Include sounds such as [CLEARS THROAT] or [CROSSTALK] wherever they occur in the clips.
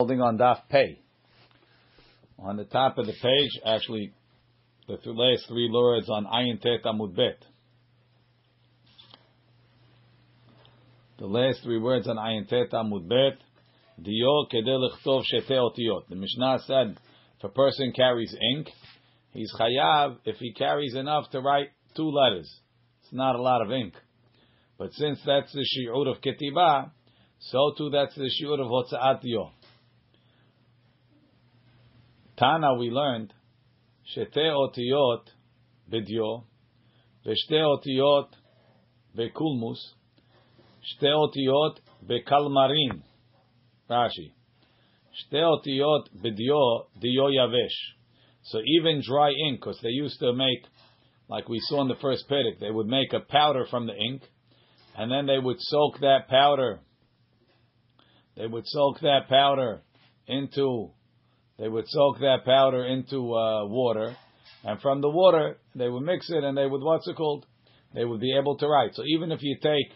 holding on Daf Pei. On the top of the page, actually, the th- last three words on Ayin Tet Amud Bet. The last three words on Ayin Tet Amud Bet. Dio shete otiyot. The Mishnah said, if a person carries ink, he's chayav if he carries enough to write two letters. It's not a lot of ink. But since that's the shi'ur of ketiba, so too that's the shi'ur of hotza'at dio. Tana we learned shete otiyot bidyo, veshte otiyot bekulmus, shte otiyot bekalmarin. Rashi. Shte otiyot bidyo diyo yavesh. So even dry ink, because they used to make, like we saw in the first pedic, they would make a powder from the ink, and then they would soak that powder. They would soak that powder into they would soak that powder into uh, water, and from the water they would mix it, and they would what's it called? They would be able to write. So even if you take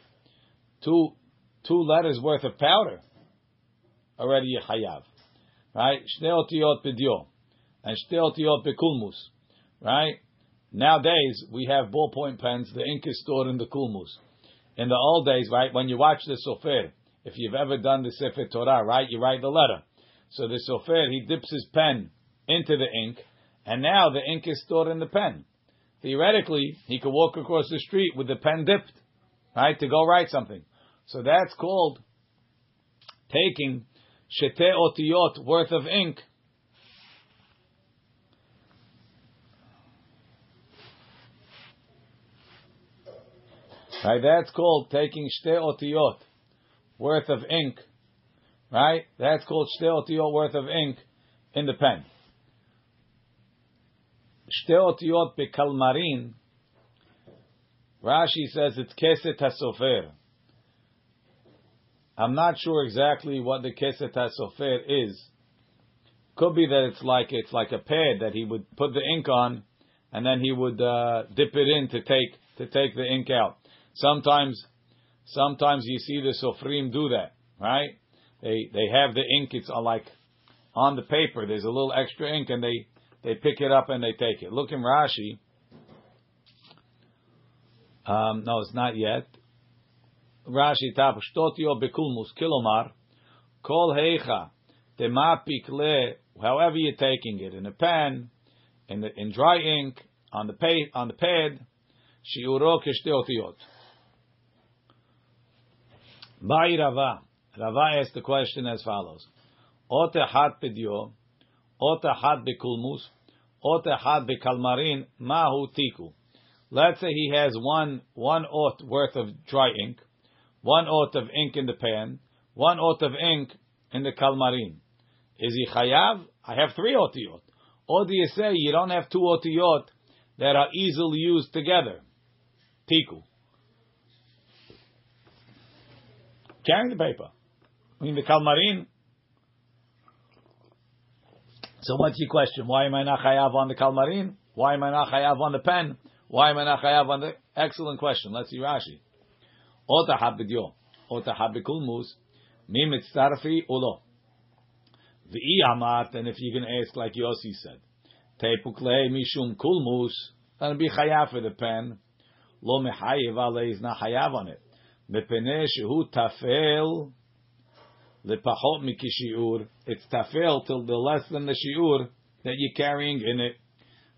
two two letters worth of powder, already you chayav, right? Shnei otiyot and shnei otiyot bekulmus, right? Nowadays we have ballpoint pens. The ink is stored in the kulmus. In the old days, right, when you watch the sofer, if you've ever done the sefer Torah, right, you write the letter. So the sofer, he dips his pen into the ink, and now the ink is stored in the pen. Theoretically, he could walk across the street with the pen dipped, right, to go write something. So that's called taking shete otiyot worth of ink. Right, that's called taking shte otiyot worth of ink right? That's called shte otiyot worth of ink in the pen. Shte otiyot bekalmarin. Rashi says it's keset hasofer. I'm not sure exactly what the keset hasofer is. Could be that it's like it's like a pad that he would put the ink on, and then he would uh, dip it in to take to take the ink out. Sometimes, sometimes you see the sofrim do that, right? They they have the ink. It's like on the paper. There's a little extra ink, and they they pick it up and they take it. Look in Rashi. Um, no, it's not yet. Rashi tap shtotio bekulmus kilomar kol heicha tema pikle. However you're taking it in a pen, in the, in dry ink, on the pad, on the pad, shiuro. Bai Rava. Rava asked the question as follows: Ote hat bidyo, ote hat bekulmus, ote hat bekalmarin, mahu tiku. Let's say he has one one ot worth of dry ink, one ot of ink in the pan, one ot of ink in the kalmarin. Is he chayav? I have three otiyot. Or do you say you don't have two otiyot that are easily used together? Tiku. Carrying the paper. Mean the Kalmarin. So what's your question? Why am I not chayav on the Kalmarin? Why am I not chayav on the pen? Why am I not chayav on the? Excellent question. Let's see Rashi. Ota habidyo. Ota habikulmus. Mi mitzarfi ulo. V'i amat, and if going to ask like Yossi said, tepukle mishum kulmus, then be chayav for the pen. Lo mechayev ale is not chayav on it. Mepene shehu tafel lepachot mikishiur. It's tafel till the less than the shiur that you're carrying in it.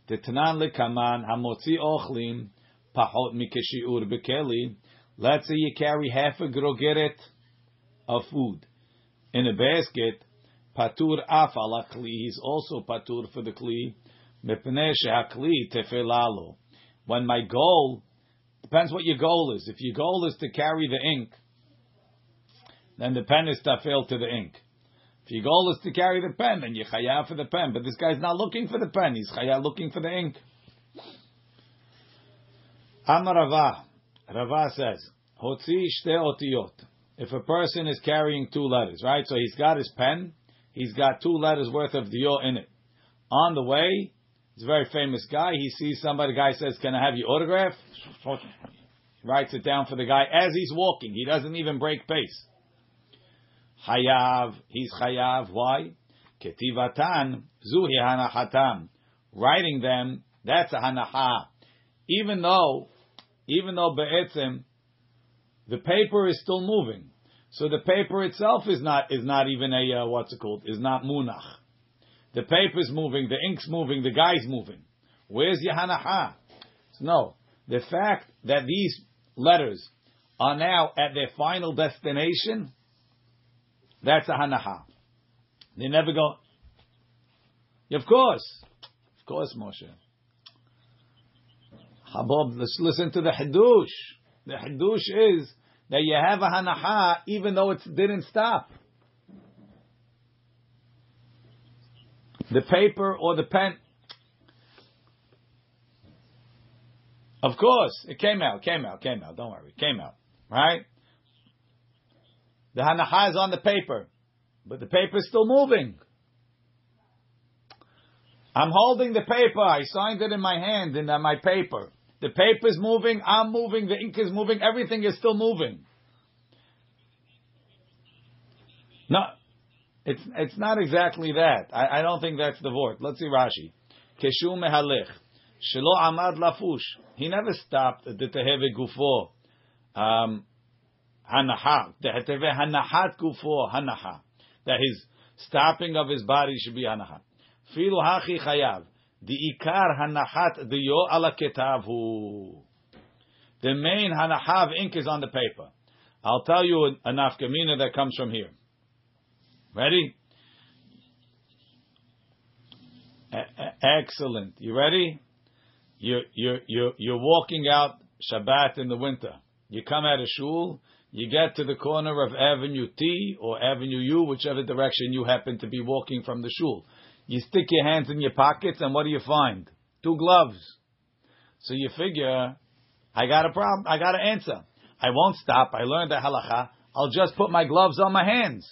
The Tetanan lekaman hamotzi ochlin pachot mikishiur bekeli. Let's say you carry half a grogeret of food in a basket. Patur af kli. He's also patur for the kli. Mepnei shehakli tefelalo. When my goal depends what your goal is. If your goal is to carry the ink, then the pen is tafel to the ink. If your goal is to carry the pen, then you chayav for the pen. But this guy's not looking for the pen; he's chayav looking for the ink. Amar Rava, Rava says, "Hotzi shte otiyot." If a person is carrying two letters, right? So he's got his pen, he's got two letters worth of dio in it. On the way, he's a very famous guy. He sees somebody. The guy says, "Can I have your autograph?" He writes it down for the guy as he's walking. He doesn't even break pace. Hayav, he's chayav. Why? Ketivatan, zuhi hanachatam. Writing them, that's a hanacha. Even though, even though be'etzim, the paper is still moving. So the paper itself is not is not even a uh, what's it called? Is not munach. The paper's moving, the ink's moving, the guy's moving. Where's Yahanaha? No. The fact that these letters are now at their final destination, that's a hanaha. They never go. Of course, of course, Moshe. Habab, let's listen to the Hiddush. The Hiddush is that you have a hanaha even though it didn't stop. The paper or the pen. Of course, it came out, came out, came out. Don't worry, it came out. Right? The hanaha is on the paper, but the paper is still moving. I'm holding the paper. I signed it in my hand in uh, my paper. The paper is moving. I'm moving. The ink is moving. Everything is still moving. No, it's it's not exactly that. I, I don't think that's the word. Let's see Rashi. Keshu mehalech shelo amad lafush. He never stopped the teheve gufo. Um, Hanaha. The teheve hanahat gufo hanaha. That his stopping of his body should be hanaha. Filu hachi chayav. The ikar hanahat diyo ala ketavhu. The main hanahav ink is on the paper. I'll tell you a nafkamina that comes from here. Ready? excellent. You ready? You're, you're, you're, you're walking out Shabbat in the winter. You come out of shul, you get to the corner of Avenue T or Avenue U, whichever direction you happen to be walking from the shul. You stick your hands in your pockets, and what do you find? Two gloves. So you figure, I got a problem. I got an answer. I won't stop. I learned the halacha. I'll just put my gloves on my hands.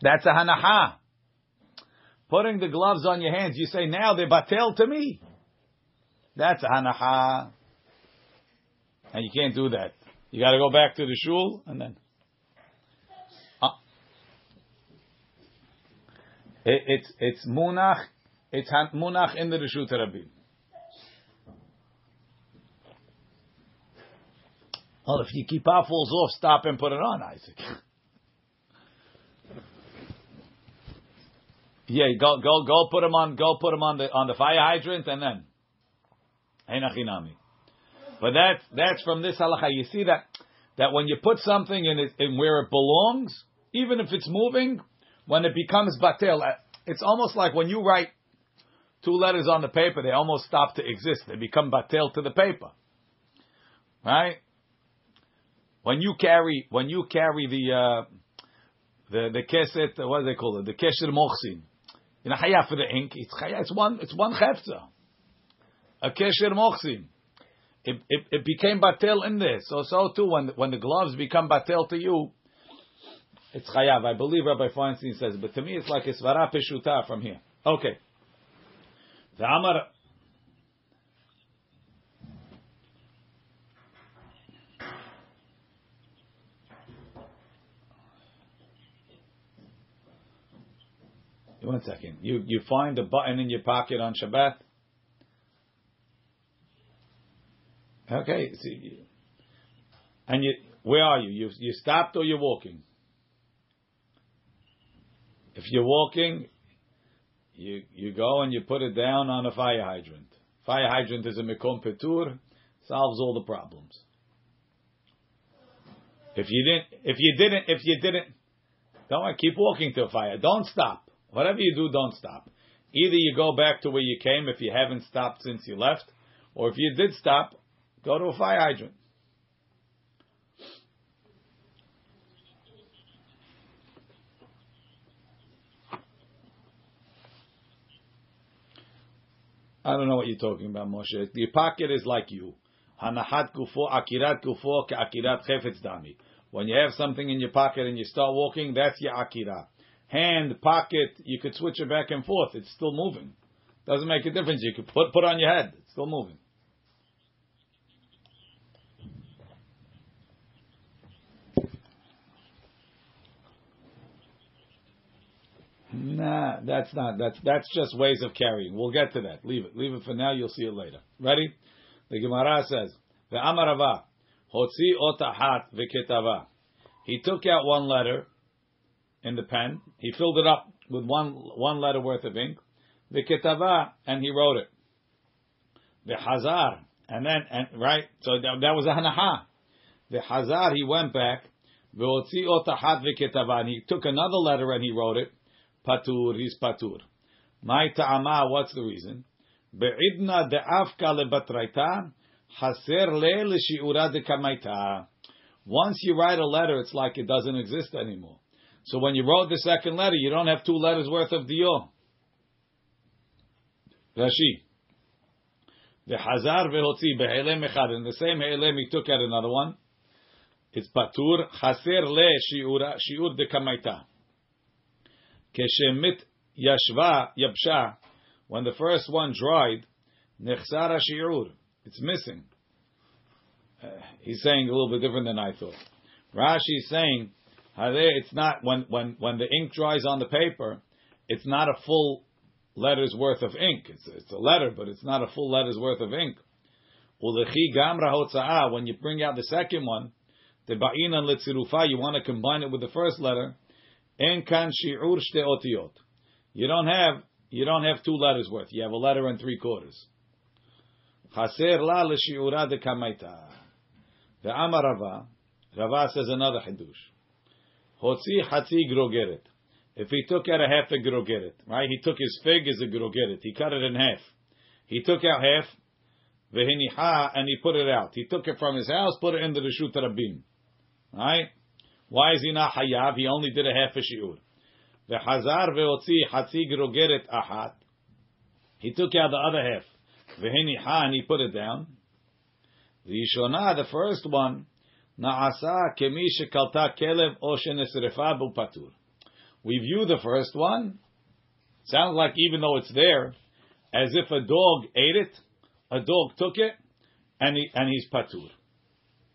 That's a hanaha. Putting the gloves on your hands, you say now they're batel to me. That's a hanaha. And you can't do that. You got to go back to the shul and then. Uh, it, it's it's munach. It's munach in the reshut rabim. Well, if your kippah falls off, stop and put it on, Isaac. Yeah, go go go put them on go put them on the on the fire hydrant and then Einachinami. But that's that's from this halacha. You see that that when you put something in it in where it belongs, even if it's moving, when it becomes batel, uh, it's almost like when you write two letters on the paper, they almost stop to exist. They become batel to the paper, right? When you carry when you carry the uh, the the keset, what do they call it? The kesher mochsin you know, hayah for the ink. It's. It's one. It's one chefza. A kesher mochsim. It, it, it became batel in this. So so too when when the gloves become batel to you, it's chayav. I believe Rabbi Feinstein says, but to me it's like a svara peshuta from here. Okay. The Amar. One second. You you find a button in your pocket on Shabbat. Okay. See, and you where are you? You you stopped or you're walking? If you're walking, you you go and you put it down on a fire hydrant. Fire hydrant is a mekom petur, solves all the problems. If you didn't, if you didn't, if you didn't, don't keep walking to a fire. Don't stop. Whatever you do, don't stop. Either you go back to where you came if you haven't stopped since you left, or if you did stop, go to a fire hydrant. I don't know what you're talking about, Moshe. Your pocket is like you. Hanahat gufo, akirat gufo, akirat chefetz dami. When you have something in your pocket and you start walking, that's your akira hand, pocket, you could switch it back and forth. It's still moving. Doesn't make a difference. You could put put on your head. It's still moving. Nah, that's not. That's that's just ways of carrying. We'll get to that. Leave it. Leave it for now. You'll see it later. Ready? The Gemara says, "The Amarava hotzi otahat v'ketava." He took out one letter in the pen. He filled it up with one one letter worth of ink. V'ketava, and he wrote it. The V'hazar, and then and right. So that, that was a hanaha. V'hazar, he went back. V'hotzi otahat v'ketava, and he took another letter and he wrote it patur, he's patur. My ta'ama, what's the reason? Be'idna de'afka lebatraita, haser le l'shi'ura dekamaita. Once you write a letter, it's like it doesn't exist anymore. So when you wrote the second letter, you don't have two letters worth of dior. Rashi. The Hazar vehotzi behelem echad. In the same helem, he took out another one. It's patur chaser le shiura shiur dekamaita. Keshemit yashva yabsha, when the first one dried, nechsara shiur, it's missing. Uh, he's saying a little bit different than I thought. Rashi is saying, it's not when when when the ink dries on the paper, it's not a full letter's worth of ink. It's it's a letter, but it's not a full letter's worth of ink. Ulechi When you bring out the second one, the ba'inan litzirufa, you want to combine it with the first letter. En kan shte otiyot. You don't have you don't have two letters worth. You have a letter and three quarters. Chaser la l'shi'ura de kamaita. The Amar Rava, Rava says another hadush. Hotzi hatzi grogeret. If he took out a half a grogeret, right? He took his fig as a grogeret. He cut it in half. He took out half, vehiniha, and he put it out. He took it from his house, put it in the Rishut Rabim. Right? Why is he not hayav? He only did a half a shiur. V'hazar ve'otzi hatzi grogeret ahat. He took out the other half. V'hiniha, and he put it down. The Rishona, the first one, na'asa kemi shekalta kelev o shenesrefa patur. We view the first one. Sounds like even though it's there, as if a dog ate it, a dog took it, and he, and he's patur.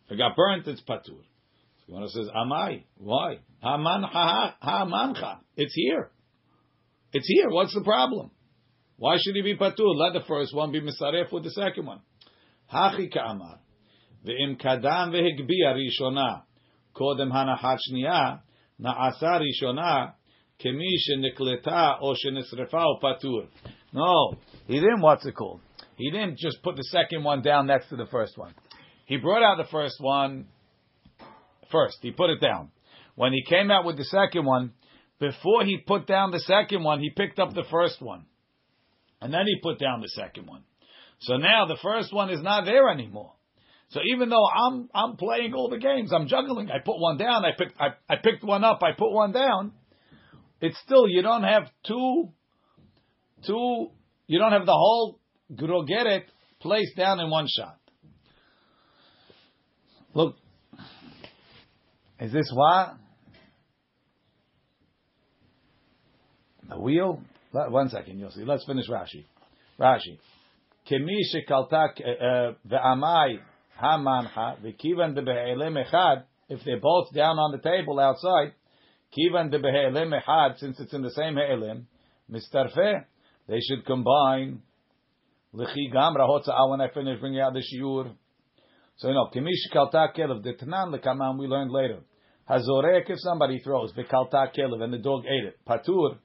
If it got burnt, it's patur. Gemara says, Amai. Why? Hamancha. It's here. It's here. What's the problem? Why should he be patur? Let the first one be misaref with the second one. Hachi ka'amar. Ve'im kadam. Kodem hanachat shniya. Na'asa. Kemi shenekleta o shenesrefa o patur. No. He didn't, what's it called? He didn't just put the second one down next to the first one. He brought out the first one first. He put it down. When he came out with the second one, before he put down the second one, he picked up the first one. And then he put down the second one. So now the first one is not there anymore. So even though I'm I'm playing all the games, I'm juggling. I put one down, I picked I, I picked one up, I put one down. It's still you don't have two two you don't have the whole grogeret placed down in one shot. Look, is this what? The wheel? One second, you'll see. Let's finish Rashi. Rashi. Kemi shekalta uh, uh, ve'amai hamancha ve'kivan debe'elem echad. If they're both down on the table outside, since it's in the same he'elim, mistarfe, they should combine. When I finish bringing out the shiur. So you know, kemish kalta kelev. The tanan lekaman we learned later. Hazorek if somebody throws v'kalta kelev and the dog ate it. Patur.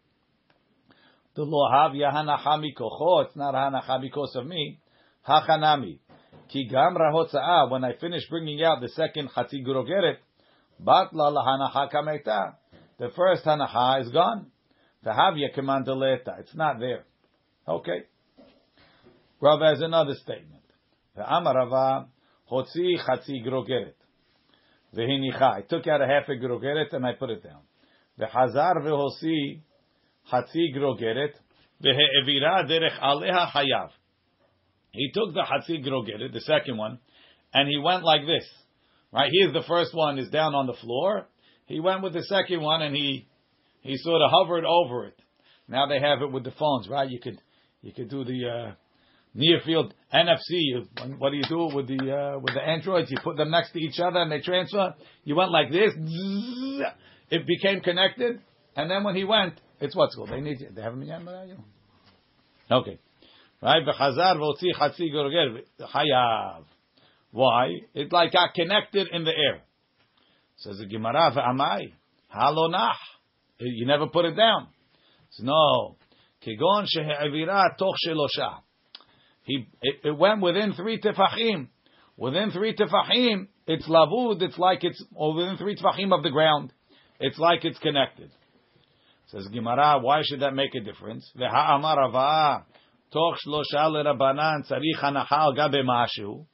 The lo hav yahanacha mikocho. It's not hanacha because of me. Hachanami. Ki hotza'ah. When I finish bringing out the second chatzi grogeret, batla lahanacha kameta. The first hanacha is gone. V'havya kemandeleta. It's not there. Okay. Rav has another statement. The Amarava Hotzi chatzi grogeret. Vehinicha. I took out a half a grogeret and I put it down. Vehazar vehosi chatzi grogeret. Vehe'evira derech aleha hayav. He took the chatzi grogeret, the second one, and he went like this. Right? Here's the first one is down on the floor. He went with the second one and he he sort of hovered over it. Now they have it with the phones, right? You could you could do the uh, near field NFC. What do you do with the uh, with the androids? You put them next to each other and they transfer. You went like this. It became connected, and then when he went, It's what's called. They need. They have minyan. Okay. Right? V'chazar v'otzi chatzi hayav. Why? It like got connected in the air. Says the Gemara, v'amai halonach. You never put it down. So, no. Kegon shehe'avira toch shelosha. He it, it went within three tefachim. Within three tefachim, it's lavud. It's like it's or within three tefachim of the ground. It's like it's connected. Says Gemara, why should that make a difference? Ve'ha'amar Rava, toch shlosha lerabanan tzarich hanacha gabe mashu.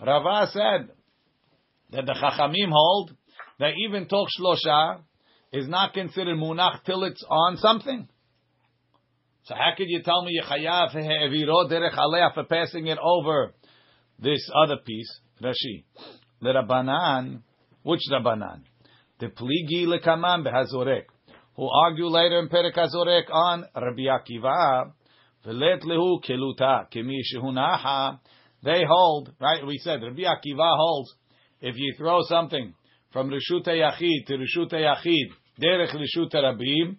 Rava said that the chachamim hold that even toch shlosha is not considered munach till it's on something. So how could you tell me Yechayav he'eviro derech aleh for passing it over this other piece? Rashi. The Rabbanan, which Rabbanan? The pligi lekaman behazorek, who argue later in Perek Hazorek on Rabbi Akiva, v'let lehu keluta kemi shehunaha. They hold, right? We said Rabbi Akiva holds if you throw something from Rishut Yachid to Rishut Yachid, derech Rishut Rabim,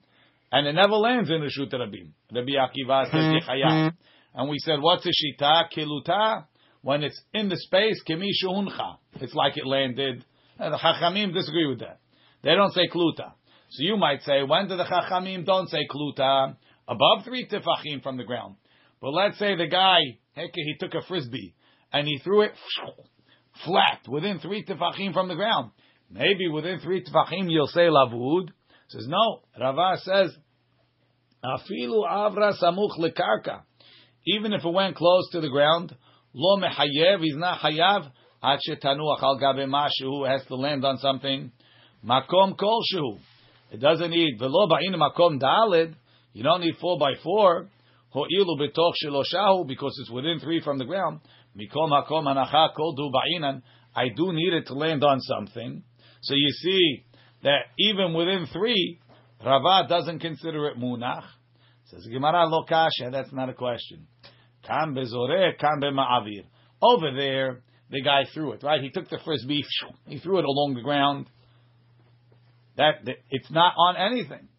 and it never lands in Rishut Rabim. Rabbi Akiva says mm-hmm. Yechayah. And we said, what's a shita? Kiluta? When it's in the space, kemi shehuncha. It's like it landed. And the Chachamim disagree with that. They don't say kluta. So you might say, when do the Chachamim don't say kluta? Above three tefachim from the ground. But let's say the guy, he took a frisbee and he threw it flat within three tefachim from the ground. Maybe within three tefachim you'll say lavud. Says no. Rava says afilu avra samuch lekarka. Even if it went close to the ground, lo mehayev. He's not hayav. Ad shetanuach al gabe mashu has to land on something. Makom kolshu. It doesn't need velo ba'in makom dalid. You don't need four by four. Ho'ilu betoch sheloshahu because it's within three from the ground. Mikom makom anacha kol du ba'inan. I do need it to land on something. So you see that even within three, Rava doesn't consider it munach. Says Gemara lo kasha. That's not a question. Kam bezoreh, kam ma'avir. Over there, the guy threw it. Right? He took the frisbee. He threw it along the ground. That, that it's not on anything.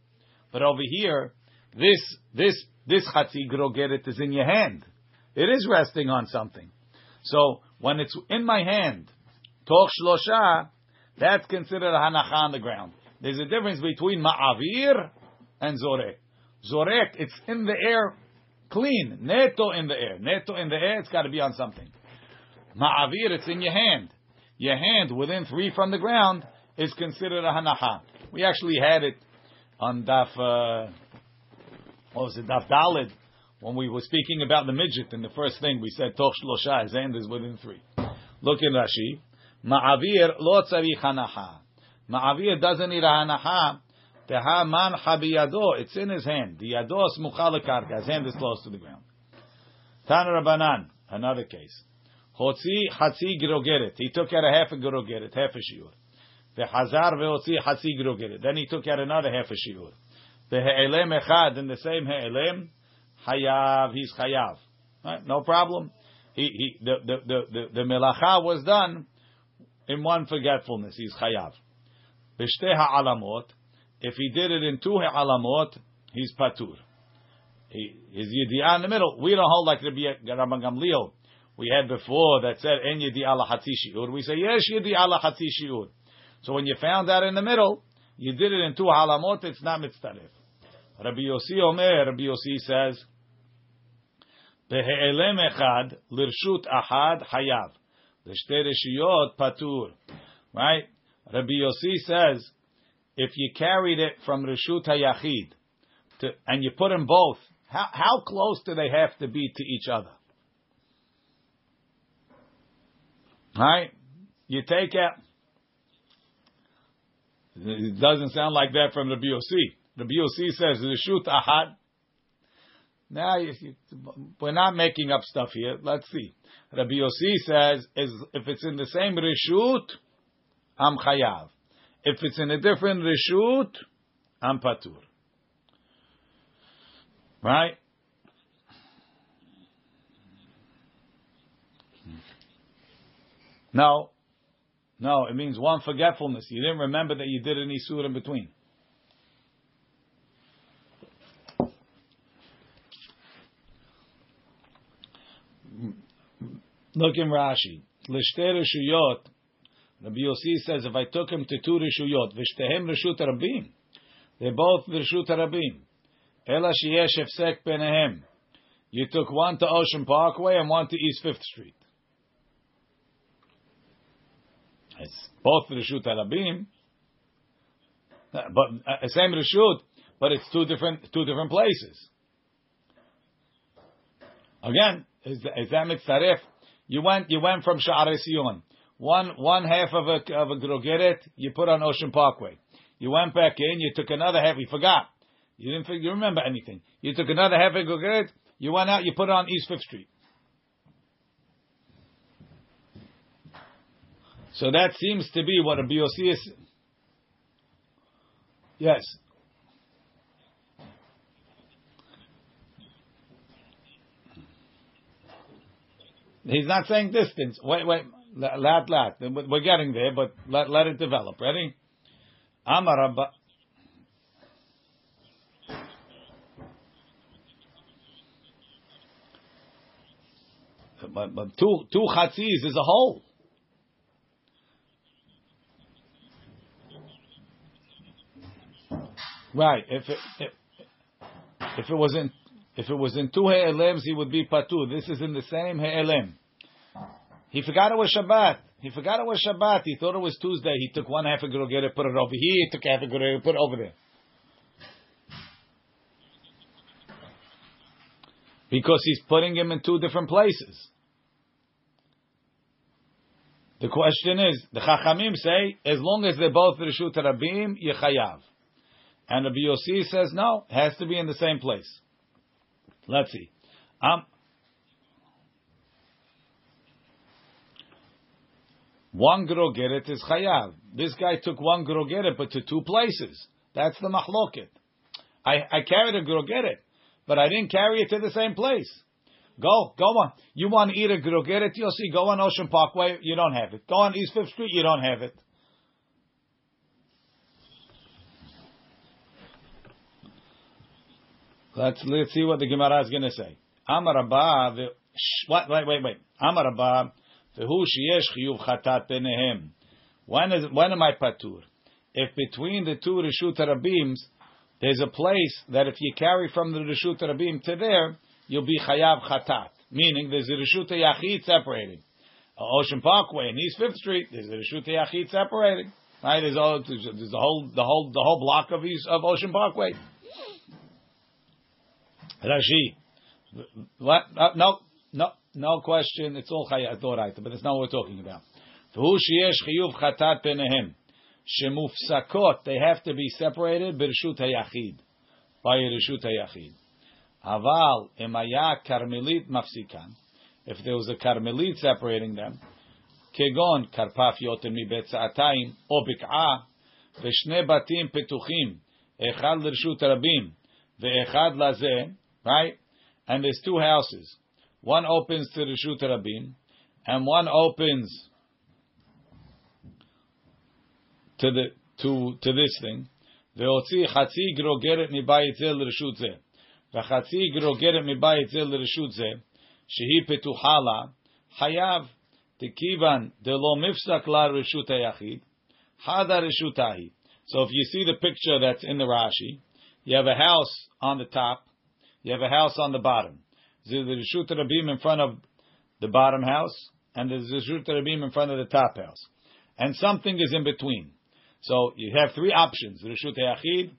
But over here, this this this chatzi grogeret is in your hand. It is resting on something. So when it's in my hand, toch shlosha, that's considered a hanacha on the ground. There's a difference between ma'avir and zorek. Zorek, it's in the air, clean, neto in the air. Neto in the air, it's got to be on something. Ma'avir, it's in your hand. Your hand within three from the ground is considered a hanacha. We actually had it on daf, uh, what was it, daf dalid, when we were speaking about the midget, and the first thing we said, toch shlosha, his hand is within three. Look in Rashi. Ma'avir lo tzarich hanacha. Ma'avir doesn't need a hanacha. Teha man habiyado. It's in his hand. The yado smucha lekarka. His hand is close to the ground. Tan Rabbanan. Another case. Hotzi hatzi grogeret. He took out a half a grogeret, half a shiur. V'chazar ve'otzi hatzi grogeret. Then he took out another half a shiur. Ve'he'elem echad. In the same he'elem, hayav. He's hayav. Right? No problem. He, he, the, the, the, the, the melacha was done in one forgetfulness. He's chayav. B'shtei ha'alamot. If he did it in two ha'alamot, he's patur. His yedi'ah in the middle. We don't hold like Rabbi Gamliel we had before that said en yedi'ah lahatzi shiur. We say yes yedi'ah lahatzi shiur. So when you found that in the middle, you did it in two halamot. It's not mitzaref. Rabbi Yossi Omer. Rabbi Yossi says. Behe'elem echad lirshut ahad hayav. L'shtei reshiyot patur. Right? Rabbi Yossi says, if you carried it from Rishut HaYachid, to, and you put them both, how, how close do they have to be to each other? Right? You take it. It doesn't sound like that from the BOC. The BOC says Rishut Ahad. Now, you, we're not making up stuff here. Let's see. Rabbi Yossi says, is, if it's in the same reshut, I'm chayav. If it's in a different reshut, I'm patur. Right? No. No, it means one forgetfulness. You didn't remember that you did an isur in between. Look in Rashi. L'shte reshuyot. Rabbi Yossi says, if I took him to two reshuyot, v'shtehem reshut rabim, they're both reshut rabim. Ela sheyesh efsek benehem. You took one to Ocean Parkway and one to East Fifth Street. It's both reshut rabim, but uh, same reshut, but it's two different two different places. Again, is, is that mitzaref? You went you went from Shaare Zion. One one half of a of a grogeret you put on Ocean Parkway. You went back in, you took another half, you forgot. You didn't you remember anything. You took another half of a grogeret, you went out, you put it on East Fifth Street. So that seems to be what a BOC is. Yes. He's not saying distance. Wait, wait. Lat, lat. We're getting there, but let, let it develop. Ready? Amar Rabbah. But, but two two chatzis is a whole. Right. If it, if, if it was in if it was in two he'elems, he would be Patu. This is in the same he'elem. He forgot it was Shabbat. He forgot it was Shabbat. He thought it was Tuesday. He took one half a grogeret, put it over here. He took half a grogeret, put it over there. Because he's putting him in two different places. The question is, the Chachamim say, as long as they're both Rishut Rabim, Yechayav. And the BOC says, no, it has to be in the same place. Let's see. Um, one grogeret is chayav. This guy took one grogeret, but to two places. That's the machloket. I, I carried a grogeret, but I didn't carry it to the same place. Go, go on. You want to eat a grogeret, you'll see. Go on Ocean Parkway, you don't have it. Go on East Fifth Street, you don't have it. Let's let's see what the Gemara is going to say. Amar Rabbah, what? Wait, wait, wait. Amar Rabbah, v'hu sheyesh chiyuv chatat benehem. When is when am I patur? If between the two reshut rabims, there's a place that if you carry from the reshut rabim to there, you'll be chayav chatat. Meaning there's a reshut yachid separating. Ocean Parkway and East Fifth Street, there's a reshut yachid separating. Right? There's, all, there's the whole the whole the whole block of East, of Ocean Parkway. Rashi. What? No, no, no question. It's all chayadoraita, but it's not what we're talking about. V'hu sheyesh chiyuv chatat benehem. Shemufsakot, they have to be separated b'rishut hayachid, by rishut hayachid. Aval emaya karmelit mafsikan. If there was a karmelit separating them, kegon karpaf yoter mi betzatayim o bik'a, v'shne batim petuchim, echad l'rishut rabim, ve'echad lazeh, right? And there's two houses. One opens to the Shut Rabim, and one opens to the to to this thing. והוציא חצי גרוגרת מבית זה לרשות זה, וחצי גרוגרת מבית זה לרשות זה, שהיא פתוחה לה, חייב, דכיוון דלא מפסק לה רשות היחיד, חד הרשות ההיא. So if you see the picture that's in the Rashi, you have a house on the top, you have a house on the bottom. There's the Rishut Rabim in front of the bottom house, and there's the Rishut Rabim in front of the top house. And something is in between. So you have three options: Rishut Yachid,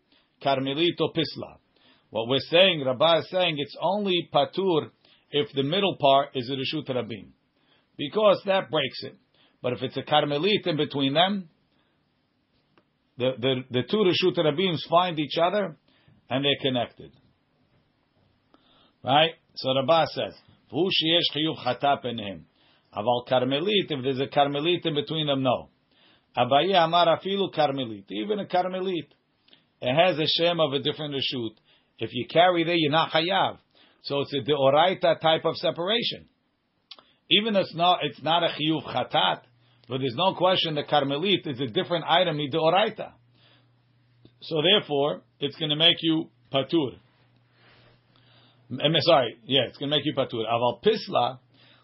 Carmelito, Pisla. What we're saying, Rabbah is saying, it's only patur if the middle part is a Rishut Rabim, because that breaks it. But if it's a Carmelit in between them, the, the, the two Rishut Rabims find each other and they're connected. Right? So Rabbah says, "V'hu sheyesh chiyuv chata him. Aval karmelit, if there's a karmelit in between them, no. Abaye amar afilu karmelit, even a karmelit, it has a shem of a different reshut. If you carry there, you're not chayav. So it's a deoraita type of separation. Even it's not, it's not a chiyuv chatat, but there's no question the karmelit is a different item, deoraita. So therefore, it's going to make you patur. Sorry, yeah, it's going to make you patur. Aval pisla,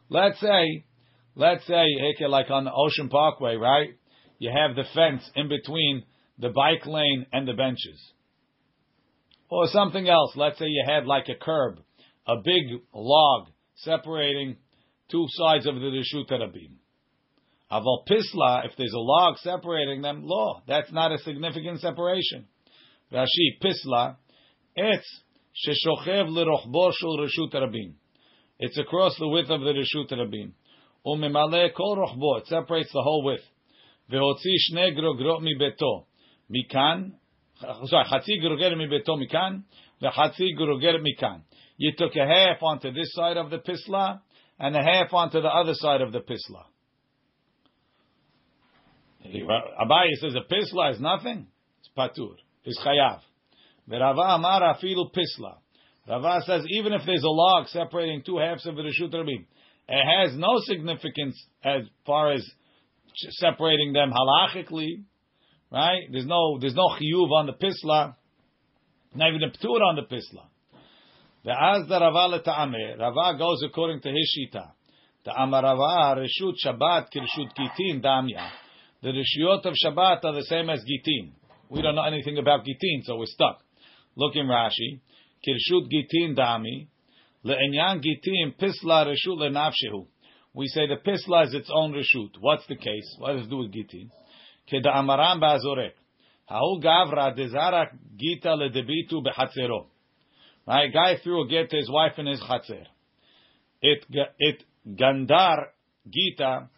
let's say let's say, like on the Ocean Parkway, right? You have the fence in between the bike lane and the benches. Or something else. Let's say you had like a curb, a big log separating two sides of the Rishut Rabim. Aval Pisla, if there's a log separating them, law. That's not a significant separation. Rashi, Pisla, it's Sheshochev Rishut Rabim. It's across the width of the Rishut Rabim. Umimale Kol Rochbo, it separates the whole width. Ve'otzi Shne Grogrot Mi Beto. Mikan, sorry, Chatzi Grogeret Mi Beto Mikan, Ve'chatzi Grogeret Mikan. You took a half onto this side of the Pisla, and a half onto the other side of the Pisla. Abaye says a Pisla is nothing. It's Patur. It's Chayav. Rava Amar Afilu Pisla. Rava says even if there's a log separating two halves of the Rishut Rabim, it has no significance as far as separating them halachically, right? There's no there's no chiyuv on the pisla, not even a ptur on the pisla. The as the Rava leta'ameh, Rava goes according to his shita. The Amarava reshut Shabbat kirshut gitin damya. The reshut of Shabbat are the same as gitin. We don't know anything about gitin, so we're stuck. Look in Rashi. Kirshut gitin dami. Le'enyan gitin pisla reshut lenafshehu. We say the pisla is its own reshut. What's the case? What does it do with gitin? Keda amaram ba'azorek. Ha'u gavra dezara gita ledebitu bechatzero. My Guy threw a get to his wife in his chatzer. It, it gandar gita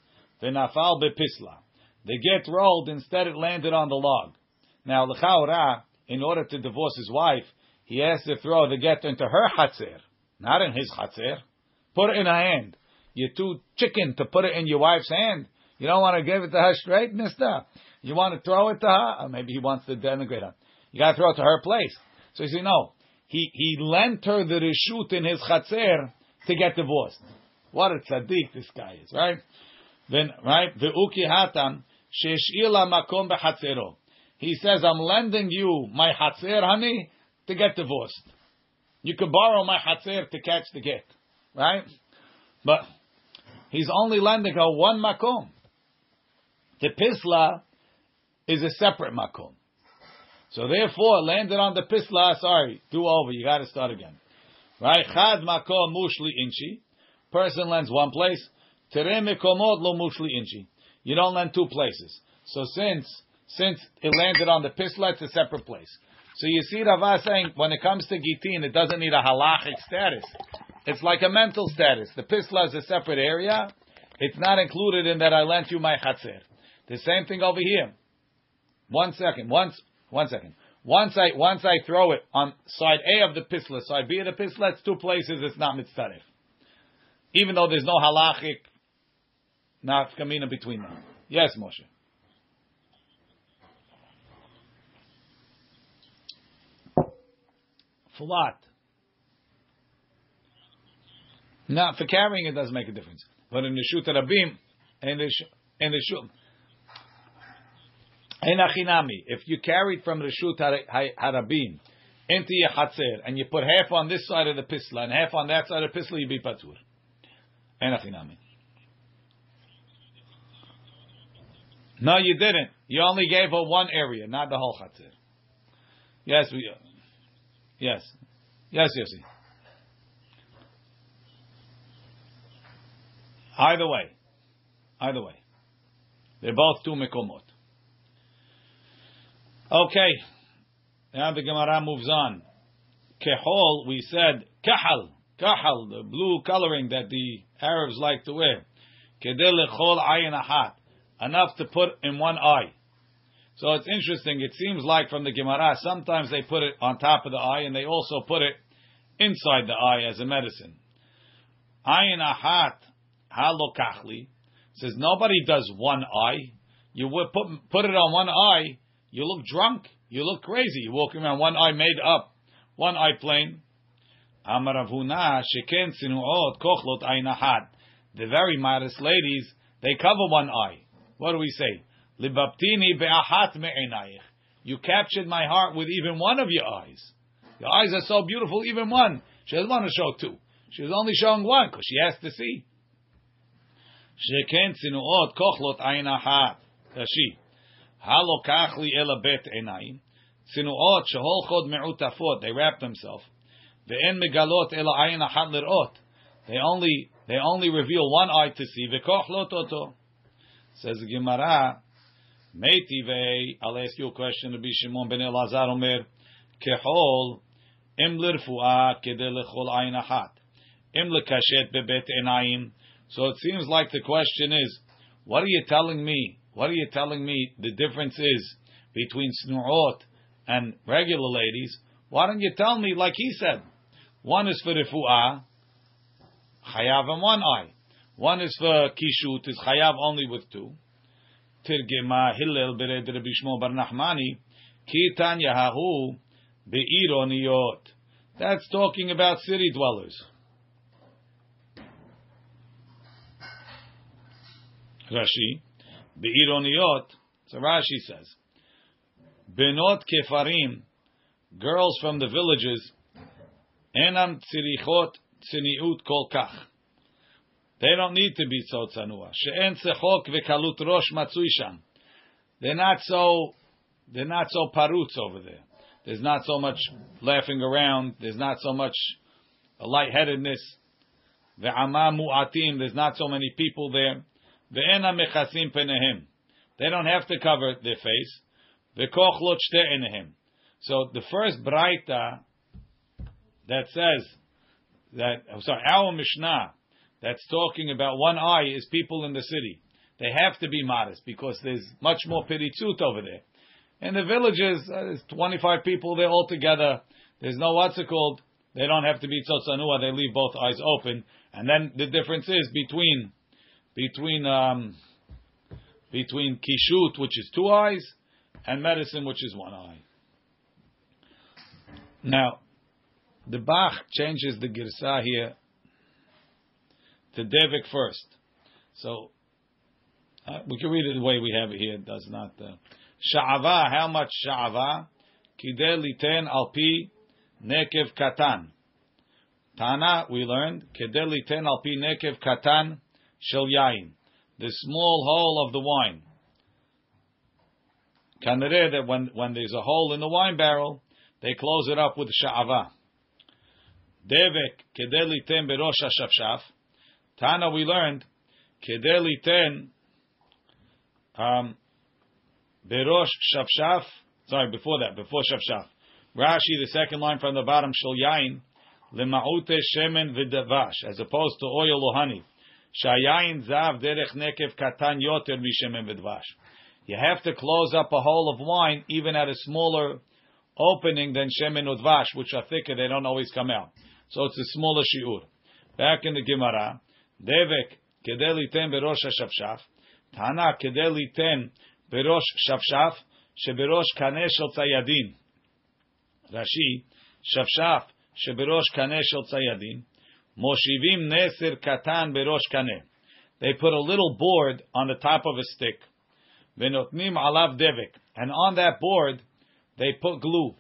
v'nafal bepisla. The get rolled, instead it landed on the log. Now, l'chaura, in order to divorce his wife, he has to throw the get into her chatzer, not in his chatzer. Put it in her hand. You're too chicken to put it in your wife's hand. You don't want to give it to her straight, mister. You want to throw it to her? Or maybe he wants to denigrate her. You got to throw it to her place. So you say, no. He, he lent her the reshut in his chatzer to get divorced. What a tzaddik this guy is, right? Then, right? Ve'uki hatam shesh'ila makom bechatzero. He says, I'm lending you my hatzer, honey, to get divorced. You could borrow my hatzer to catch the get, right? But he's only lending her one makom. The pisla is a separate makom. So therefore, landed on the pisla, sorry, do over, you gotta start again. Right? Chad makom mushli inchi. Person lends one place. Tere mekomot lo mushli inchi. You don't lend two places. So since since it landed on the pisla, it's a separate place. So you see Rava saying when it comes to gitin, it doesn't need a halachic status. It's like a mental status. The pisla is a separate area. It's not included in that I lent you my chatzir. The same thing over here. One second. Once, one second. Once I once I throw it on side A of the pisla, side B of the pisla, it's two places. It's not mitzaref. Even though there's no halachic nafkamina between them. Yes, Moshe. What? Now, for carrying it doesn't make a difference. But in the shut rabim, in the in the shut, Enachinami, if you carried from the shut harabim into your hatzer and you put half on this side of the pisla and half on that side of the pisla, you be patur. Enachinami. No, you didn't. You only gave her one area, not the whole chatzir. Yes, we. Yes, yes, Yossi. Either way, either way, they're both two mekomot. Okay, now the Gemara moves on. Kehol, we said kahal, kahal, the blue coloring that the Arabs like to wear. Kedel lechol ayin ahat enough to put in one eye. So it's interesting. It seems like from the Gemara, sometimes they put it on top of the eye, and they also put it inside the eye as a medicine. Ayin ahat halokachli says nobody does one eye. You put put it on one eye, you look drunk, you look crazy. You're walking around one eye made up, one eye plain. Amaravuna sheken tzinuot kochlot ayin The very modest ladies they cover one eye. What do we say? Libaptini be'ahat me'enayich. You captured my heart with even one of your eyes. Your eyes are so beautiful, even one. She doesn't want to show two. She was only showing one because she has to see. Sheken tzinuot kochlot ayin ahat. Rashi. Halo kachli ela bet enayim. Tzinuot sheholchod me'utafot. They wrap themselves. Ve'en megalot ela ayin ahat lirot. They only, they only reveal one eye to see. Ve'kochlot oto. Says Gemara, Meitive, I'll ask you a question, Rabbi Shimon ben Elazar Omer, Kehol, Im lirfu'a kede lechol ayin achat, Im lekashet bebet enayim. So it seems like the question is, what are you telling me? What are you telling me the difference is between snu'ot and regular ladies? Why don't you tell me, like he said, one is for refu'ah, chayav in one eye. One is for kishut, is chayav only with two. That's talking about city dwellers. Rashi, be'ironiyot. So Rashi says, benot kefarim, girls from the villages, enam tzirichot tziniut kol kach. They don't need to be so tzanua. She'en sechok v'kalut rosh matzui They're not so, they're not so parutz over there. There's not so much laughing around. There's not so much lightheadedness. Ve'ama mu'atim. There's not so many people there. Ve'ena mechasim penehem. They don't have to cover their face. Ve'koch lot enehim. So the first braita that says that, I'm sorry, our Mishnah that's talking about one eye is people in the city. They have to be modest because there's much more piritzut over there. In the villages, uh, there's 25 people there all together. There's no what's it called. They don't have to be tzotzanua. They leave both eyes open. And then the difference is between between um, between kishut, which is two eyes, and medicine, which is one eye. Now, the Bach changes the girsa here to Devik first. So uh, we can read it the way we have it here. It does not. Uh, how much sha'ava? Kidel liten alpi nekev katan. Tana, we learned, kedel liten alpi nekev katan shel yain. The small hole of the wine. Kanere that when, when there's a hole in the wine barrel, they close it up with sha'ava. Devek kedel liten berosh hashafshaf. Tana, we learned, kedel liten um, Berosh Shafshaf. Sorry, before that, before Shafshaf. Rashi, the second line from the bottom, Shal Yain, Lema'ute Shemen V'Davash, as opposed to oil or honey. Shayain Zav Derech Nekev Katan Yoter Mishemen V'Davash. You have to close up a hole of wine even at a smaller opening than Shemen Udvash, which are thicker, they don't always come out. So it's a smaller shiur. Back in the Gemara, Devek kedelitem berosh shavshav. Tana kedelitem berosh shavshaf sheberosh kaneh shel tzayadin. Rashi shavshaf sheberosh kaneh shel tzayadin. Moshivim neser katan berosh kane. They put a little board on the top of a stick. Venotnim alav devek. And on that board, they put glue.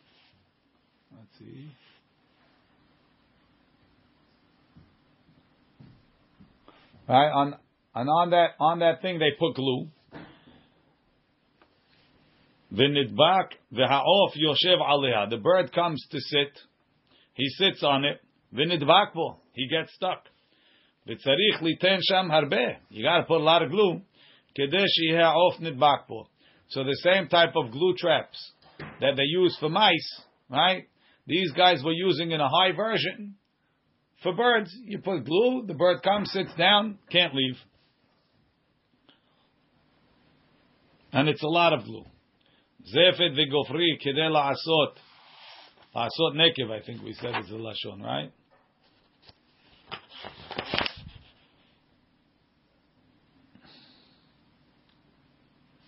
Let's see. Right on, and on that on that thing they put glue. V'nidbak v'ha'of yoshev aliyah. The bird comes to sit. He sits on it. V'nidbak bo. He gets stuck. V'tzarich liten sham harbe. You got to put a lot of glue. Kedesh yiha'of nidbak bo. So the same type of glue traps that they use for mice, right? These guys were using in a high version for birds. You put glue, the bird comes, sits down, can't leave. And it's a lot of glue. Zefet v'gofri kedei la'asot. La'asot nekev, I think we said is the lashon, right?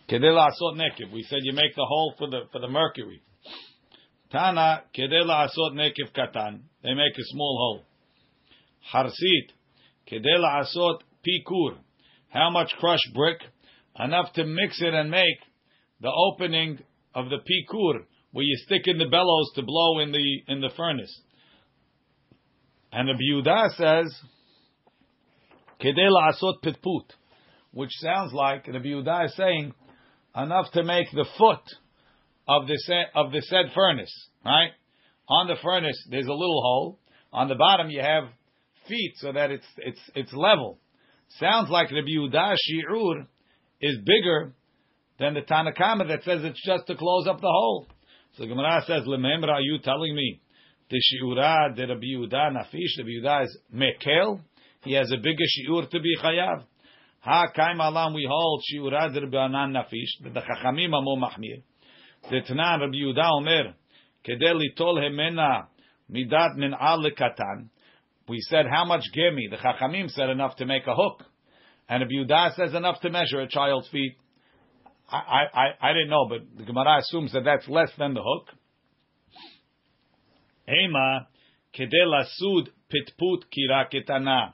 Kedei la'asot nekev. We said you make the hole for the for the mercury. Tana kedei la'asot nekev katan. They make a small hole. Harsit kedei la'asot pikur. How much crushed brick? Enough to mix it and make the opening of the pikur, where you stick in the bellows to blow in the in the furnace. And the Biuda says, Kedela asot pitput. which sounds like the Yehuda is saying enough to make the foot of the of the said furnace, right? On the furnace, there's a little hole. On the bottom, you have feet so that it's it's it's level. Sounds like Rabbi Yehuda shiur is bigger than the Tanakama that says it's just to close up the hole. So the Gemara says, "Lememra, are you telling me the shiura de Rabbi Yehuda nafish? Rabbi Yehuda is mekel. He has a bigger shiur to be chayav. Ha kaim alam we hold shiura de Rabbi Anan nafish. The chachamim amo machmir. The Tanan Rabbi Yehuda omer kedel litol hemena midat min al katan. We said how much give me? The chachamim said enough to make a hook, and Yehuda says enough to measure a child's feet. I, I, I didn't know, but the Gemara assumes that that's less than the hook. Ema kedela sud pitput kiraketana.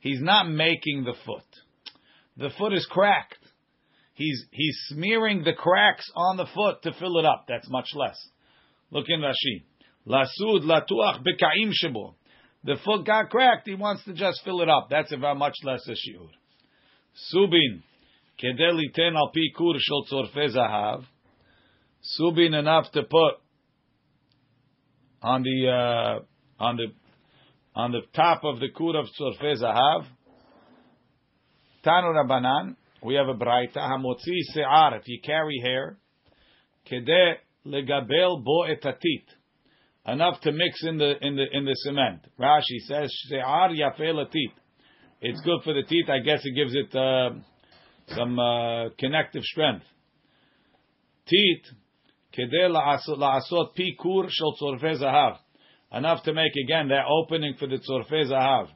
He's not making the foot. The foot is cracked. He's he's smearing the cracks on the foot to fill it up. That's much less. Look in Rashi. Lasud latuach bekaim shebo. The foot got cracked. He wants to just fill it up. That's about much less a shiur. Subin kedeli ten al pi kur shel tzorfe zahav. Subin enough to put on the uh, on the on the top of the kur of tzorfe zahav. Tanu Rabbanan, we have a braita hamotzi se'ar. If you carry hair, kede legabel bo etatit, enough to mix in the in the in the cement. Rashi says she'ar yafel teeth. It's good for the teeth. I guess it gives it uh, some uh, connective strength. Teeth kedei laasot pikur shel tzorfei zahav. Enough to make again that opening for the tzorfei zahav.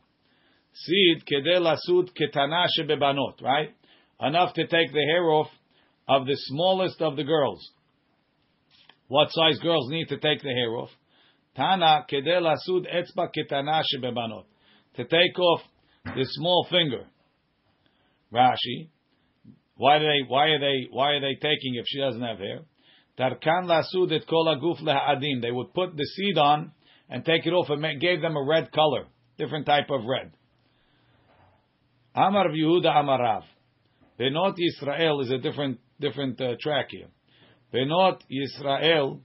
Seed kedei lasud ketana shebebanot. Right, enough to take the hair off of the smallest of the girls. What size girls need to take the hair off? Tana kedel asud etzba ketana shebebanot. To take off the small finger. Rashi, why are they? Why are they? Why are they taking if she doesn't have hair? Tarkan lasud et kol aguf. They would put the seed on and take it off. It gave them a red color, different type of red. Amar Yehuda Amarav. Benot Israel is a different different uh, track here. Benot Israel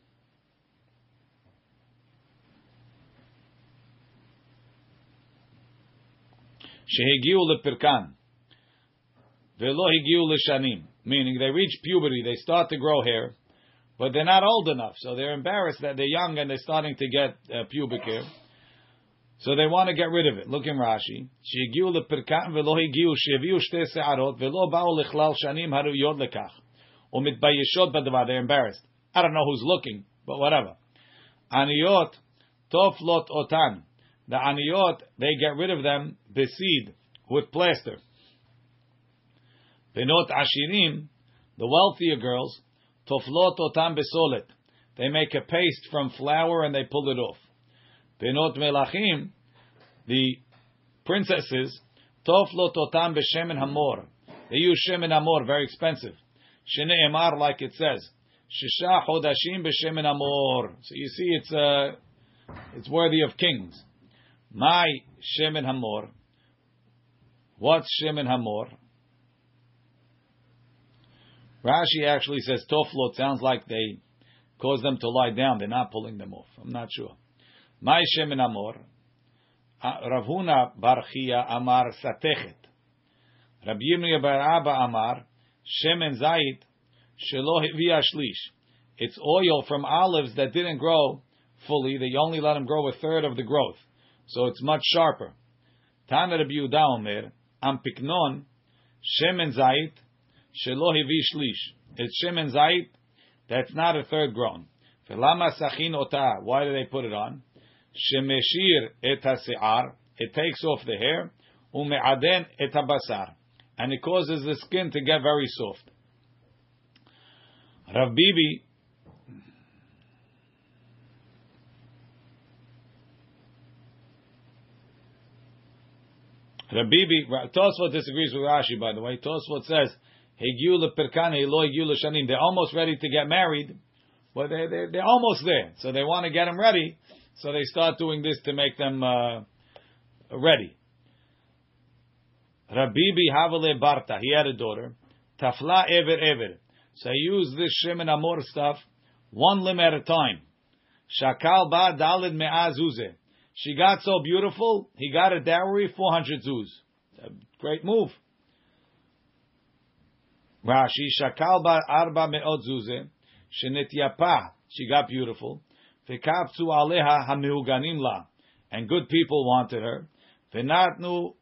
Shehegiu lepirkan. Velo higiu lishanim. Meaning they reach puberty, they start to grow hair, but they're not old enough, so they're embarrassed that they're young and they're starting to get uh, pubic hair. So they want to get rid of it. Look in Rashi. Shehegiu lepirkan velo higiu sheviu shte se'arot velo ba'u lechlal shanim haruyot lekach. Umitbayishot badavar. They're embarrassed. I don't know who's looking, but whatever. Aniyot toflot otan. The aniyot, they get rid of them beseed, with plaster. Benot ashirim, the wealthier girls, Toflot otam besolet. They make a paste from flour and they pull it off. Benot melachim, the princesses, Toflot otam beshemen hamor. They use shemen hamor, very expensive. Shene emar, like it says. Shisha chodashim beshemen hamor. So you see, it's uh, it's worthy of kings. My shemen hamor. What's shemen hamor? Rashi actually says toflot sounds like they cause them to lie down. They're not pulling them off. I'm not sure. My shemen amor. Ravuna barchia amar satechet. Rabbi Yirmiyah bar Abba amar shemen zayit shelo hivia shlish. It's oil from olives that didn't grow fully. They only let them grow a third of the growth, so it's much sharper. Tana Rabbi omer am piknon shemen zayit shelo shlish. It's shemen zayit that's not a third grown. Velama sachin ota. Why do they put it on? Shemeshir et hase'ar. It takes off the hair. Ume'aden et habasar. And it causes the skin to get very soft. Rav Bibi Rabibi, Tosfot disagrees with Rashi, by the way. Tosfot says they're almost ready to get married, but they they they're almost there. So they want to get them ready. So they start doing this to make them uh, ready. Rabibi Havale Barta, he had a daughter. Tafla Ever Ever. So he used this Shemin Amor stuff, one limb at a time. Shakal Ba Dalid Me'azuze. She got so beautiful, he got a dowry, 400 zuz. A great move. Rashi, Shakal Ba Arba Me'ot Zuze. Shenityapa. She got beautiful. V'kaptu aleha hamihuganim la. And good people wanted her. V'natnu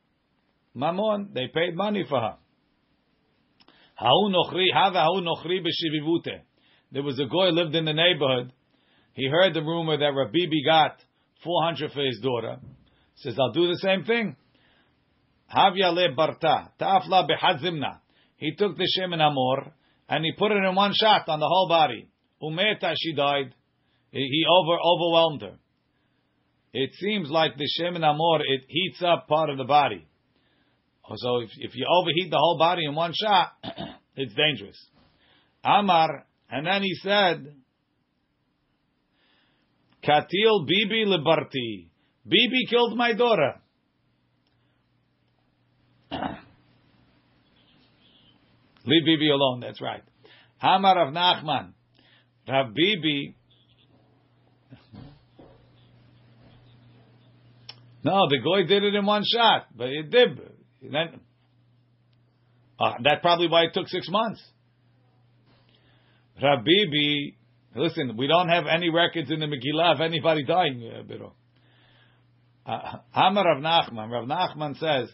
mamon. They paid money for her. Ha'u nochri, hava ha'u nochri b'shivivute. There was a guy lived in the neighborhood. He heard the rumor that Rabibi got 400 for his daughter. Says, I'll do the same thing. Havya le barta. He took the Shem and Amor, and he put it in one shot on the whole body. Umeta, she died. He over overwhelmed her. It seems like the Shem Amor, it heats up part of the body. Oh, so if, if you overheat the whole body in one shot, [CLEARS THROAT] it's dangerous. Amar, and then he said, Katil Bibi Liberti. Bibi killed my daughter. [CLEARS THROAT] Leave Bibi alone, that's right. Hamar of Nachman. Rav Bibi. No, the guy did it in one shot, but it did. Then, uh, that's probably why it took six months. Rav Bibi, listen, we don't have any records in the Megillah of anybody dying, uh, Biro. Uh, Hamar Rav Nachman, Rav Nachman says,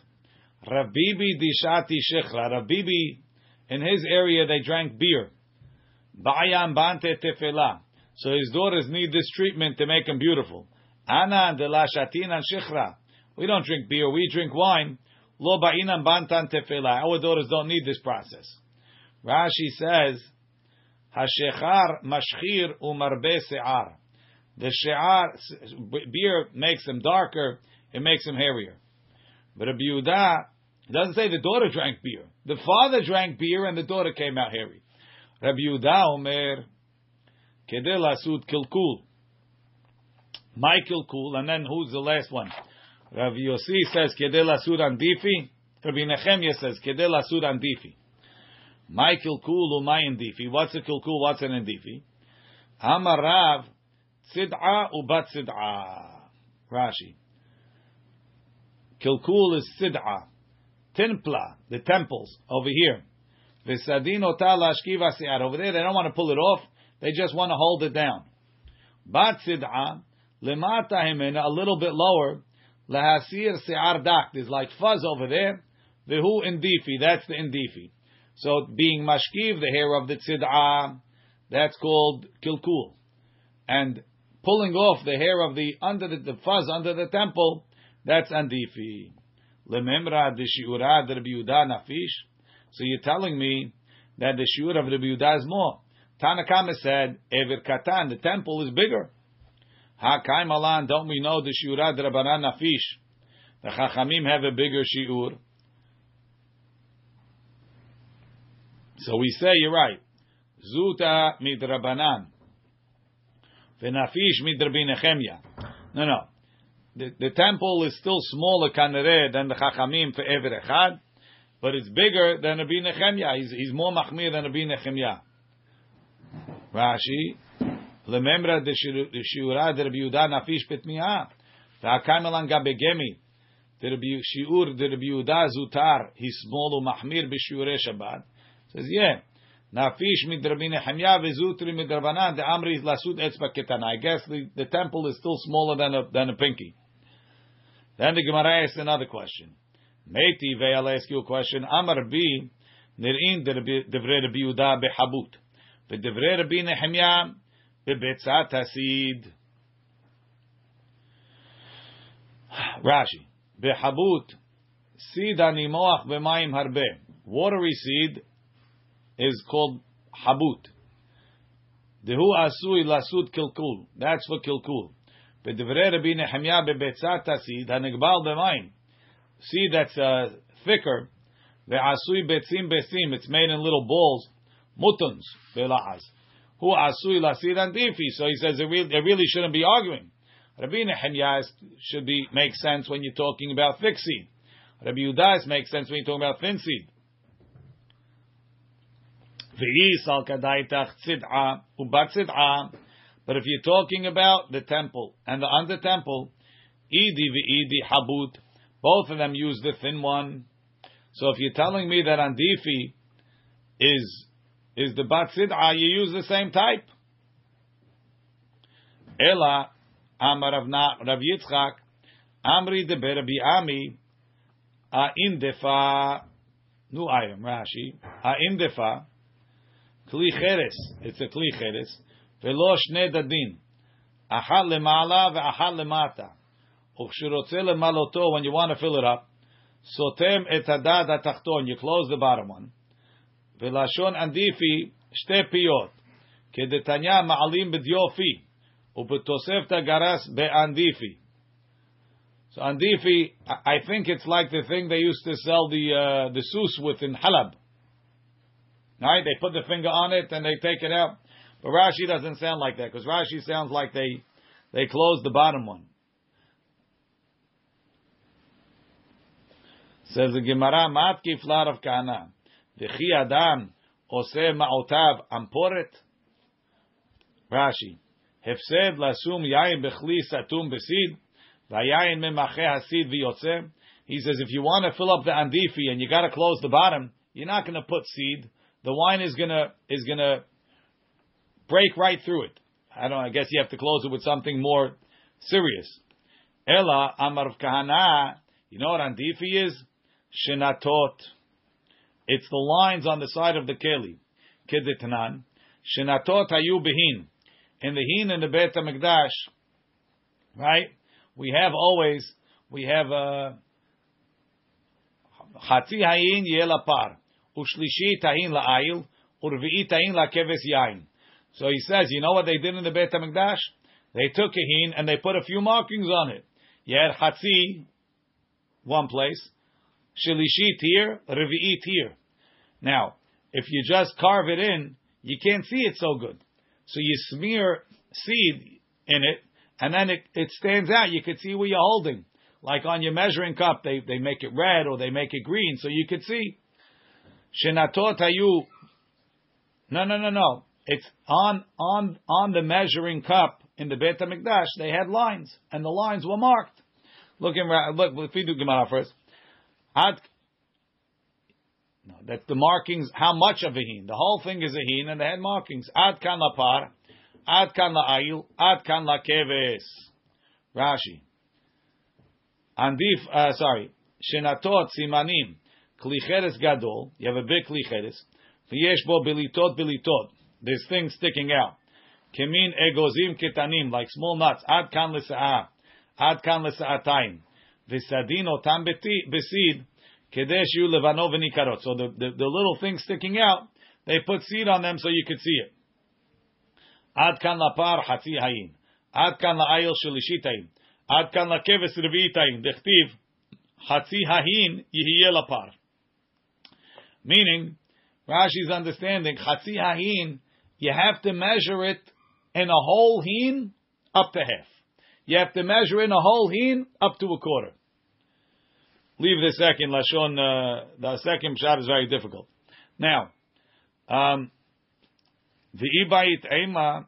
Rav Bibi dishati shechra. Rav Bibi, in his area, they drank beer. Ba'ayam bante tefela. So his daughters need this treatment to make them beautiful. Ana de la shatina shichra. We don't drink beer, we drink wine. Lo ba'inam bantan tefela. Our daughters don't need this process. Rashi says, Hashechar mashchir umarbe se'ar. The she'ar, beer makes them darker, it makes them hairier. But a Yehuda, doesn't say the daughter drank beer. The father drank beer and the daughter came out hairy. Rabbi Yehuda Omer, Kedel Asud Kilkul. My Kilkul, and then who's the last one? Rabbi Yossi says Kedel Asud Andifi. Rabbi Nechemia says Kedel Asud Andifi. My Kilkul my Andifi. What's a Kilkul? What's an Andifi? Amar Rav Tzid'a Ubat Tzid'a. Rashi. Kilkul is Tzid'a. Tinpla, the temples over here. V'sadin otala ashkiva si'ar. Over there, they don't want to pull it off. They just want to hold it down. Bat sid'a, lemata himena, a little bit lower, lahasir si'ar dak. There's like fuzz over there. V'hu indifi, that's the indifi. So being mashkiv, the hair of the tzid'a, that's called kilkul. And pulling off the hair of the under the, the fuzz under the temple, that's andifi. Lememra de shiura de nafish. So you're telling me that the shiur of Rabbi Yehuda is more. Tanakama said, Ever Katan, the temple is bigger. Ha Malan, don't we know the shiura de Rabbanan Nafish? The Chachamim have a bigger shiur. So we say, you're right. Zuta midrabanan. Venafish midrabi Nechemya. No, no. The, the temple is still smaller, kanere, than the Chachamim for Ever Echad but it's bigger than Rabbi Nechemya. He's, he's more machmir than Rabbi Nechemya. Rashi, lemembra de shiura de Rabbi Yehuda nafish petmiha. V'hakam elan gabegemi. The Rabbi shiur de Rabbi Yehuda Says yeah. Nafish mid Rabbi Nechemya v'zutri mid Rabbanan. The amri lasud etzba ketana. I guess the, the temple is still smaller than a, than a pinky. Then the Gemara asks another question. Meiti, I'll ask you a question. Amar bi, nir'in devre Rabbi Yehuda behabut. V'devre Rabbi Nehemya bebetzat hasid. Rashi, behabut, seed animoach b'mayim harbe. Watery seed is called habut. Dehu asui lasud kilkul. That's for kilkul. V'devre Rabbi Nehemya bebetzat hasid, hanigbal b'mayim seed that's uh, thicker, ve'asui betzim besim, it's made in little balls, mutuns, ve'la'az. Who asui lasid andifi. So he says it really, it really shouldn't be arguing. Rabbi Nehemiah should be make sense when you're talking about thick seed. Rabbi Yudas makes sense when you're talking about thin seed. But if you're talking about the temple and the under temple, idi v'idi habut, both of them use the thin one. So if you're telling me that andifi is is the bat you use the same type. Ela Amar Rav Yitzchak Amri de Berabi Ami A Indefa Nu Ayim Rashi A Indefa Kli Cheres It's a Kli Cheres Velo Shne Dadin Achal Lemala Ve'achal Lemata וכשרוצה למלותו, when you want to fill it up, סותם את הדד התחתון, you close the bottom one. ולשון אנדיפי, שתי פיות, כדתניא מעלים בדיופי, ובתוספתא גרס באנדיפי. So andifi, I think it's like the thing they used to sell the uh, the sus with in Halab. Right? They put the finger on it and they take it out. But Rashi doesn't sound like that because Rashi sounds like they they close the bottom one. Says the Gemara, Mat kifla of Kana. V'chi adam oseh ma'otav amporet. Rashi. Hefsed lasum yain bechli satum besid. Vayayin memache hasid v'yotze. He says, if you want to fill up the andifi and you got to close the bottom, you're not going to put seed. The wine is gonna is gonna break right through it. I don't. I guess you have to close it with something more serious. Ella amar kahana. You know what andifi is? Shenatot. It's the lines on the side of the keli. Kedetanan. Shenatot hayu behin. In the hin and the Beit HaMikdash, right? We have always, we have a Chatzi hayin yelapar. Ushlishi. Urvi'i la'keves yain. So he says, you know what they did in the Beit HaMikdash? They took a hin and they put a few markings on it. You had Chatzi, one place. Shalishit here, Revi'it here. Now, if you just carve it in, you can't see it so good. So you smear seed in it, and then it, it stands out. You can see where you're holding. Like on your measuring cup, they, they make it red or they make it green, so you could see. Shenatot hayu. No, no, no, no. It's on on on the measuring cup in the Beit Hamikdash. They had lines, and the lines were marked. Look in look. If we do Gemara first, Ad, no, that's the markings. How much of a hin? The whole thing is a hin, and they had markings. Ad kan la par, ad kan la ayil, ad kan la keves. Rashi. Andif, uh, sorry. Shenatot simanim. Klicheres gadol. You have a big klicheres. V'yesh bo bilitot bilitot. There's things sticking out. Kemin egozim ketanim, like small nuts. Ad kan l'sa'ah. Ad kan l'sa'atayim. V'sadin otam besid, kedesh yu levano v'nikarot. So the, the, the little things sticking out, they put seed on them so you could see it. Ad kan lapar hatzi hayin. Ad kan la'ayil shelishit hayin. Ad kan lakeves revi'it hayin. Dechtiv, hatzi hayin yihiyeh lapar. Meaning, Rashi's understanding, hatzi hayin, you have to measure it in a whole hin up to half. You have to measure in a whole hin up to a quarter. Leave the second lashon. Uh, the second shot is very difficult. Now, um, the ibayit ema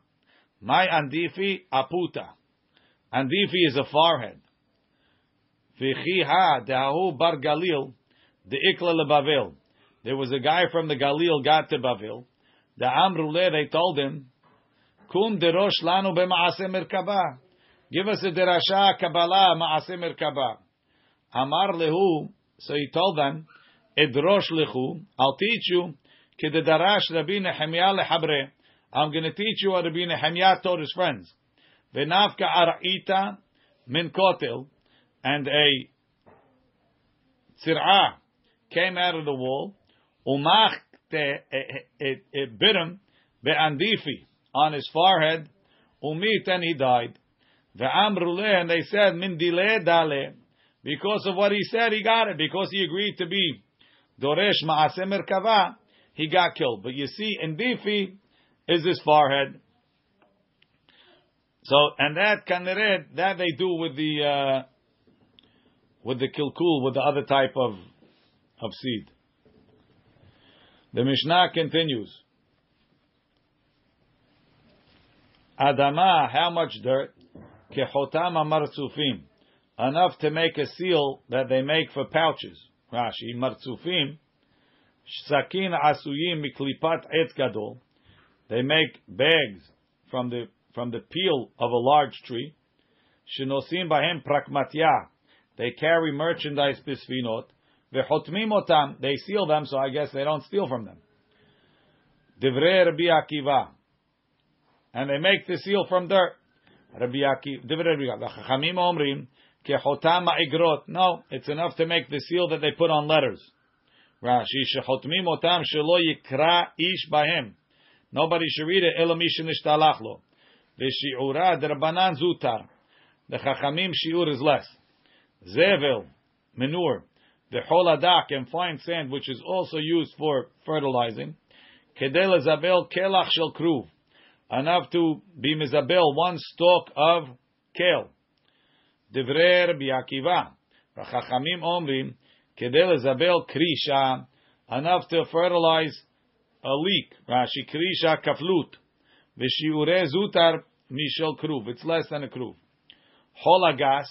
my andifi aputa. Andifi is a forehead. V'chiha dehahu bar galil the ikla lebavel. There was a guy from the Galil got to Bavel. The Amrule they told him, Kum derosh lanu b'maaseh merkaba. Give us a derasha kabbalah maaseh merkaba. Amar lehu. So he told them, Edrosh lehu. I'll teach you. Kededarash Rabbi Nehemiah lehabre. I'm going to teach you what Rabbi Nehemiah told his friends. Venavka ara'ita min kotel. And a tzir'ah came out of the wall. Umach him be'andifi on his forehead. Umit and he died. Ve'amrule and they said min dile dale. Because of what he said, he got it. Because he agreed to be Doresh Ma'aseh Merkava, he got killed. But you see, in Difi is his forehead. So, and that kaneret, that they do with the, uh, with the kilkul, with the other type of, of seed. The Mishnah continues. Adama, how much dirt? Kehotam martzufim. Enough to make a seal that they make for pouches. Rashi, martzufim. Sakin asuyim miklipat etz gadol. They make bags from the from the peel of a large tree. Shenosim bahem prakmatya. They carry merchandise bisfinot. Vehotmim otam. They seal them, so I guess they don't steal from them. Divrei Rabbi Akiva. And they make the seal from dirt. Rabbi Akiva. Divrei Rabbi Akiva. Omrim. Kehotam ma'igrot. No, it's enough to make the seal that they put on letters. Rashi. Shechotmim otam shelo yikra ish bahem. Nobody should read it. Elo mishin ishtalach lo. V'shi'ura derbanan zutar. The chachamim shiur is less. Zevel, manure. The holadak and fine sand, which is also used for fertilizing. Kedel zabel kelach shel kruv. Enough to be mizabel one stalk of kale. Divrei Rabbi Akiva. Chachamim omrim. Kedel zabel krisha. Enough to fertilize a leek. Rashi krisha kaflut. V'shiure zutar mishel kruv. It's less than a kruv. Holagas,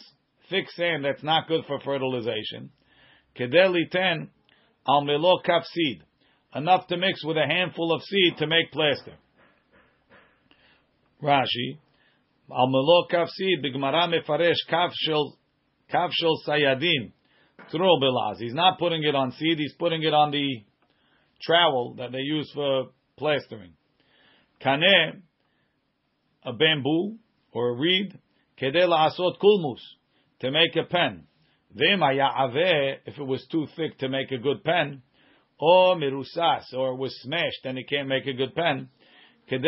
thick sand that's not good for fertilization. Kedeli ten al melo kaf seed. Enough to mix with a handful of seed to make plaster. Rashi, al melo kaf seed, bigmara mefaresh kaf shel, kaf shel sayadin. Tro belaz. He's not putting it on seed, he's putting it on the trowel that they use for plastering. Kaneh, a bamboo or a reed, kedela asot kulmus, to make a pen. If it was too thick to make a good pen, or mirusas, or it was smashed and it can't make a good pen, to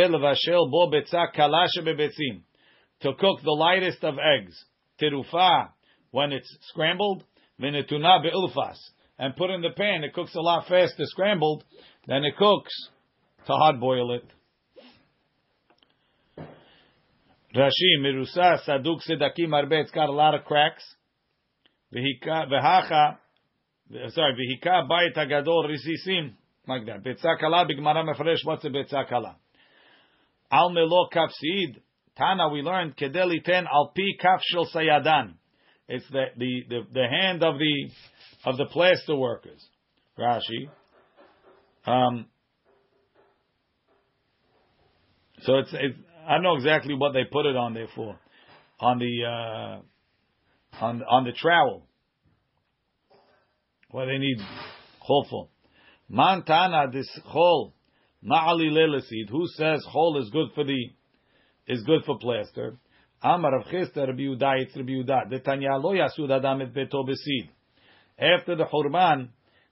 cook the lightest of eggs, terufa, when it's scrambled, venetuna be'ulfas, and put in the pan, it cooks a lot faster scrambled than it cooks to hard boil it. Rashi, Mirusa, Saduk, Sedakim, Arbe, it's got a lot of cracks. V'hacha, sorry, v'hika, bayit hagadol, risisim, like that. Betzah kala, b'gmara mefresh, what's a betzah kala? Al melo kafsid, Tana, we learned, kedeli ten, al pi kaf shel sayadan. It's the, the, the, the hand of the, of the plaster workers. Rashi. Um, so it's, it's I don't know exactly what they put it on there for, on the uh, on on the trowel. What they need hopeful. Mantana this chol ma'ali lelesid. Who says chol is good for the is good for plaster? Amar of Chisda Rabbi Yehuda it's Rabbi Yehuda. The Tanya lo yasud adam et beto besid. After the Hurban,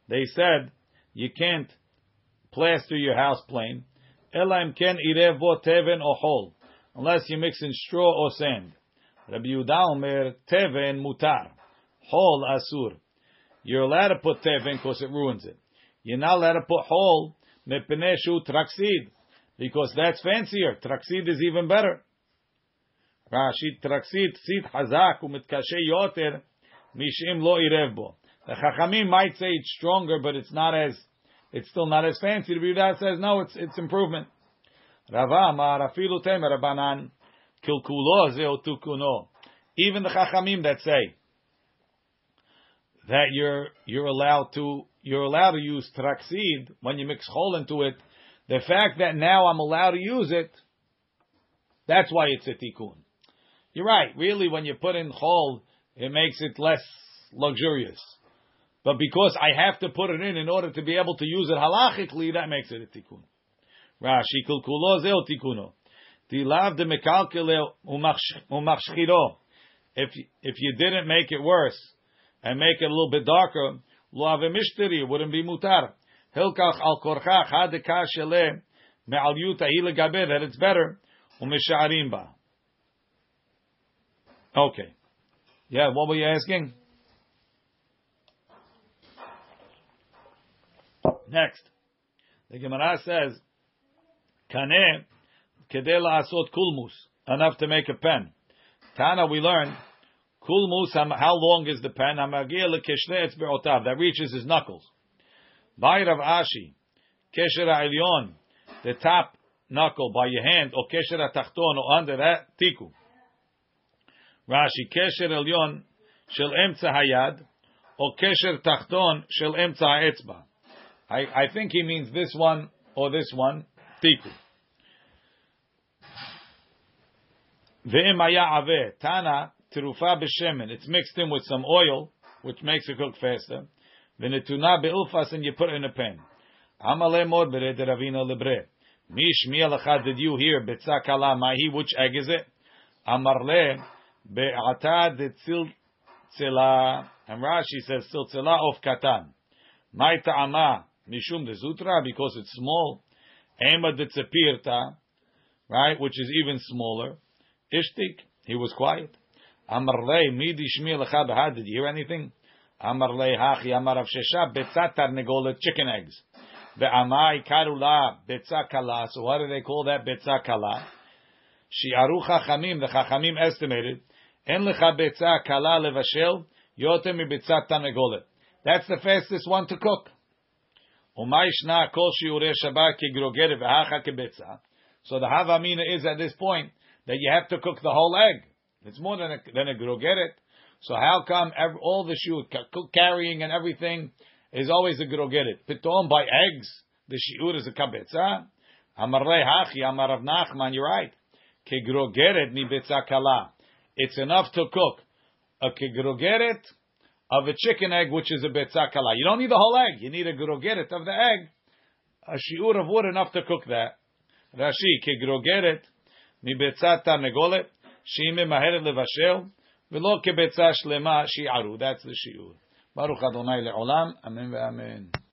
they said you can't plaster your house plain Elaim ken irevo teven or hol, unless you mix in straw or sand. Rabbi Yehuda Omer teven mutar, hol asur. You're allowed to put teven because it ruins it. You're not allowed to put hol mepeneshu traksid because that's fancier. Traksid is even better. Rashi traksid sid hazak umitkashe yoter mishim lo irevbo. The Chachamim might say it's stronger, but it's not as it's still not as fancy. The Yehuda says no, it's it's improvement. Rava Amar afilu temer Rabbanan kilkulo zeotukuno. Even the Chachamim that say that you're you're allowed to you're allowed to use traksid when you mix chol into it. The fact that now I'm allowed to use it, that's why it's a tikkun. You're right. Really, when you put in chol, it makes it less luxurious. But because I have to put it in in order to be able to use it halachically, that makes it a tikkun. Rashi kulkulo zeo tikuno. If if you didn't make it worse and make it a little bit darker, lo avemishteri wouldn't be mutar. Hilkach al korchach hadeka shele me'al yuta ile gaber that it's better umesharim ba. Okay. Yeah, what were you asking? Next, the Gemara says, "Kane kedela asot kulmus," enough to make a pen. Tana, we learned Kulmus, how long is the pen? That reaches his knuckles. By Rav Ashi, kesher ha'elyon, the top knuckle by your hand, or kesher ha'tachton, or under that, tiku. Rashi, kesher elyon shel emtza hayad, or kesher tachton shel emtza ha'etzba. I, I think he means this one or this one, tiku. Ve'im ave, tana, tirufa b'shemen. It's mixed in with some oil, which makes it cook faster. V'netuna be'ulfas, and you put it in a pan. Amale mod bered ravina lebre. Mish mi'alachad, did you hear betza kala mahi, which egg is it? Amarle be'ata de tzila. And Rashi says tzila of katan. Mai ta'ama mishum de zutra, because it's small. Ema de tzepirta, right, which is even smaller. Ishtik, he was quiet. Amar lei midi shmi lecha. Did you hear anything? Amar lei hachi amar Rav Shesha betzat tarnegolet chicken eggs. Ve'amai karula betza kala. So why do they call that betza kala? Shi'aru chachamim. The chachamim estimated en lecha betza kala levashel yotem mi betzat tarnegolet. That's the fastest one to cook. Umay shna kol shiurei shabbat kegrogeret ve'hacha kebetza. So the havamina is at this point that you have to cook the whole egg. It's more than a, than a grogeret. So how come every, all the shiur carrying and everything is always a grogeret? Pitom by eggs, the shiur is a kabetza. Amar hachi, amar Rav Nachman, you're right. Kegrogeret ni kala. It's enough to cook a kegrogeret of a chicken egg, which is a betza kala. You don't need the whole egg. You need a grogeret of the egg. A shiur of wood enough to cook that. Rashi, kegrogeret מביצת תרנגולת, שהיא ממהרת לבשל, ולא כביצה שלמה שיערו. That's the שיעור. ברוך אדוני לעולם, אמן ואמן.